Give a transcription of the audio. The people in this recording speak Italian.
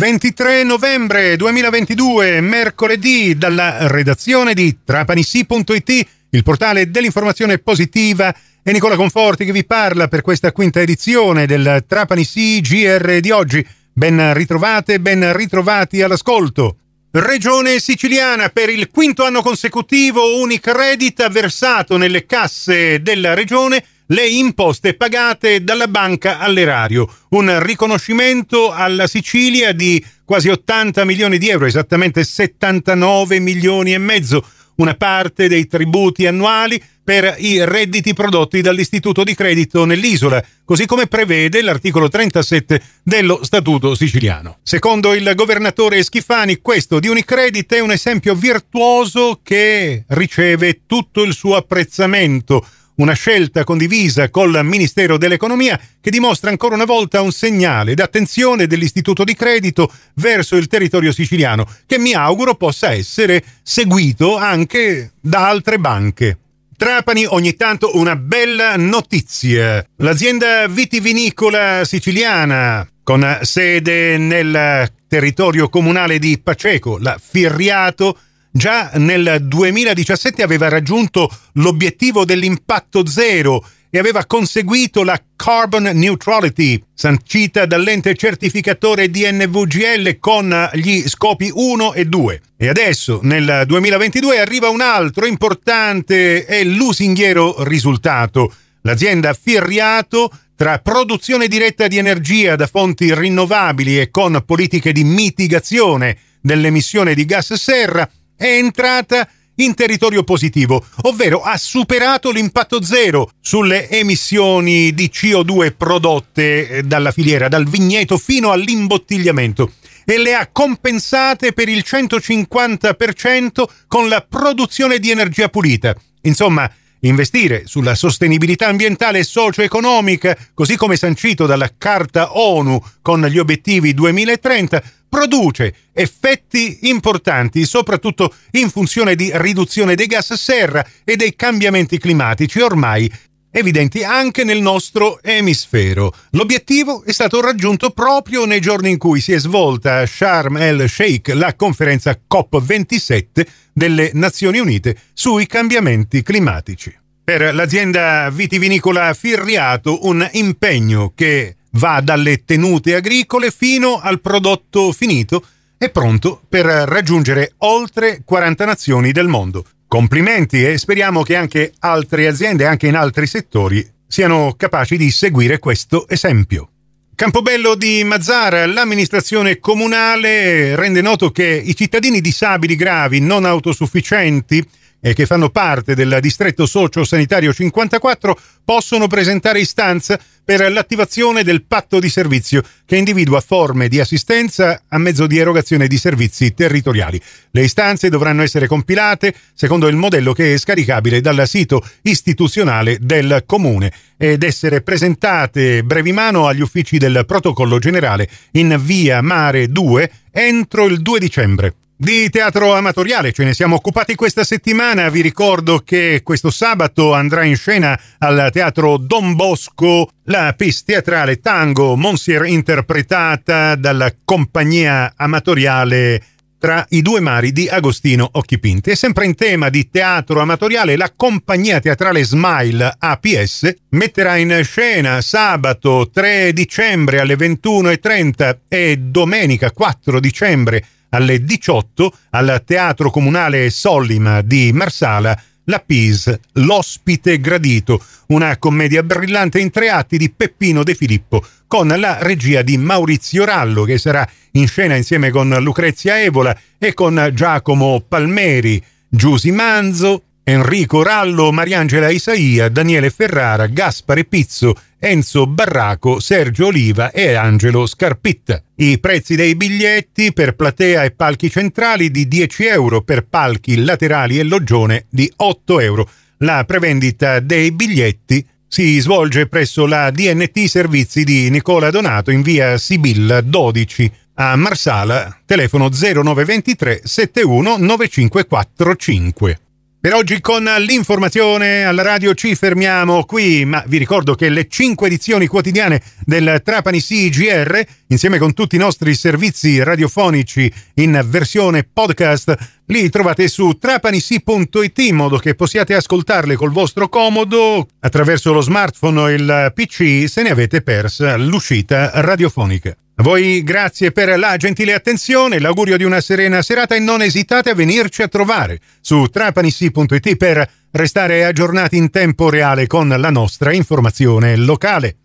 23 novembre 2022, mercoledì, dalla redazione di trapanissi.it, il portale dell'informazione positiva, è Nicola Conforti che vi parla per questa quinta edizione del Trapanissi GR di oggi. Ben ritrovate, ben ritrovati all'ascolto. Regione siciliana per il quinto anno consecutivo Unicredit ha versato nelle casse della regione le imposte pagate dalla banca all'erario, un riconoscimento alla Sicilia di quasi 80 milioni di euro, esattamente 79 milioni e mezzo, una parte dei tributi annuali per i redditi prodotti dall'istituto di credito nell'isola, così come prevede l'articolo 37 dello Statuto siciliano. Secondo il governatore Schifani, questo di Unicredit è un esempio virtuoso che riceve tutto il suo apprezzamento una scelta condivisa col Ministero dell'Economia che dimostra ancora una volta un segnale d'attenzione dell'istituto di credito verso il territorio siciliano, che mi auguro possa essere seguito anche da altre banche. Trapani ogni tanto una bella notizia. L'azienda vitivinicola siciliana, con sede nel territorio comunale di Paceco, la Firriato, già nel 2017 aveva raggiunto l'obiettivo dell'impatto zero e aveva conseguito la carbon neutrality, sancita dall'ente certificatore DNVGL con gli scopi 1 e 2. E adesso, nel 2022, arriva un altro importante e lusinghiero risultato. L'azienda Firriato, tra produzione diretta di energia da fonti rinnovabili e con politiche di mitigazione dell'emissione di gas serra, è entrata in territorio positivo, ovvero ha superato l'impatto zero sulle emissioni di CO2 prodotte eh, dalla filiera, dal vigneto fino all'imbottigliamento e le ha compensate per il 150% con la produzione di energia pulita. Insomma, investire sulla sostenibilità ambientale e socio-economica, così come sancito dalla Carta ONU con gli obiettivi 2030, produce effetti importanti, soprattutto in funzione di riduzione dei gas serra e dei cambiamenti climatici ormai evidenti anche nel nostro emisfero. L'obiettivo è stato raggiunto proprio nei giorni in cui si è svolta a Sharm el-Sheikh la conferenza COP27 delle Nazioni Unite sui cambiamenti climatici. Per l'azienda vitivinicola Firriato un impegno che va dalle tenute agricole fino al prodotto finito e pronto per raggiungere oltre 40 nazioni del mondo. Complimenti e speriamo che anche altre aziende, anche in altri settori, siano capaci di seguire questo esempio. Campobello di Mazzara, l'amministrazione comunale rende noto che i cittadini disabili gravi non autosufficienti e che fanno parte del distretto socio-sanitario 54 possono presentare istanza per l'attivazione del patto di servizio che individua forme di assistenza a mezzo di erogazione di servizi territoriali. Le istanze dovranno essere compilate secondo il modello che è scaricabile dal sito istituzionale del comune ed essere presentate brevi mano agli uffici del protocollo generale in via Mare 2 entro il 2 dicembre. Di teatro amatoriale ce ne siamo occupati questa settimana. Vi ricordo che questo sabato andrà in scena al teatro Don Bosco la pista teatrale Tango Monsier interpretata dalla compagnia amatoriale tra i due mari di Agostino Occhipinti. E sempre in tema di teatro amatoriale, la compagnia teatrale Smile APS metterà in scena sabato 3 dicembre alle 21.30 e domenica 4 dicembre alle 18 al Teatro Comunale Sollima di Marsala la Pise, L'ospite gradito, una commedia brillante in tre atti di Peppino De Filippo, con la regia di Maurizio Rallo, che sarà in scena insieme con Lucrezia Evola e con Giacomo Palmeri, Giusi Manzo, Enrico Rallo, Mariangela Isaia, Daniele Ferrara, Gaspare Pizzo, Enzo Barraco, Sergio Oliva e Angelo Scarpitta. I prezzi dei biglietti per platea e palchi centrali di 10 euro, per palchi laterali e loggione di 8 euro. La prevendita dei biglietti si svolge presso la DNT Servizi di Nicola Donato in via Sibilla 12 a Marsala, telefono 0923 71 9545. Per oggi con l'informazione alla radio ci fermiamo qui, ma vi ricordo che le cinque edizioni quotidiane del Trapani CGR, insieme con tutti i nostri servizi radiofonici in versione podcast, li trovate su trapanisi.it in modo che possiate ascoltarle col vostro comodo attraverso lo smartphone o il PC se ne avete persa l'uscita radiofonica. A voi grazie per la gentile attenzione, l'augurio di una serena serata e non esitate a venirci a trovare su trapanissi.it per restare aggiornati in tempo reale con la nostra informazione locale.